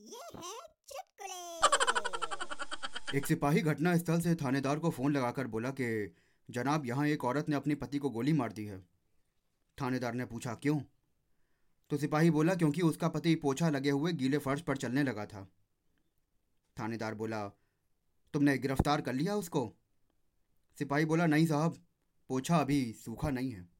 ये है चुटकुले। एक सिपाही घटना स्थल से थानेदार को फ़ोन लगाकर बोला कि जनाब यहाँ एक औरत ने अपने पति को गोली मार दी है। थानेदार ने पूछा क्यों? तो सिपाही बोला क्योंकि उसका पति पोछा लगे हुए गीले फर्श पर चलने लगा था। थानेदार बोला तुमने गिरफ़्तार कर लिया उसको? सिपाही बोला नहीं साहब पोछा अभी सूखा नहीं है।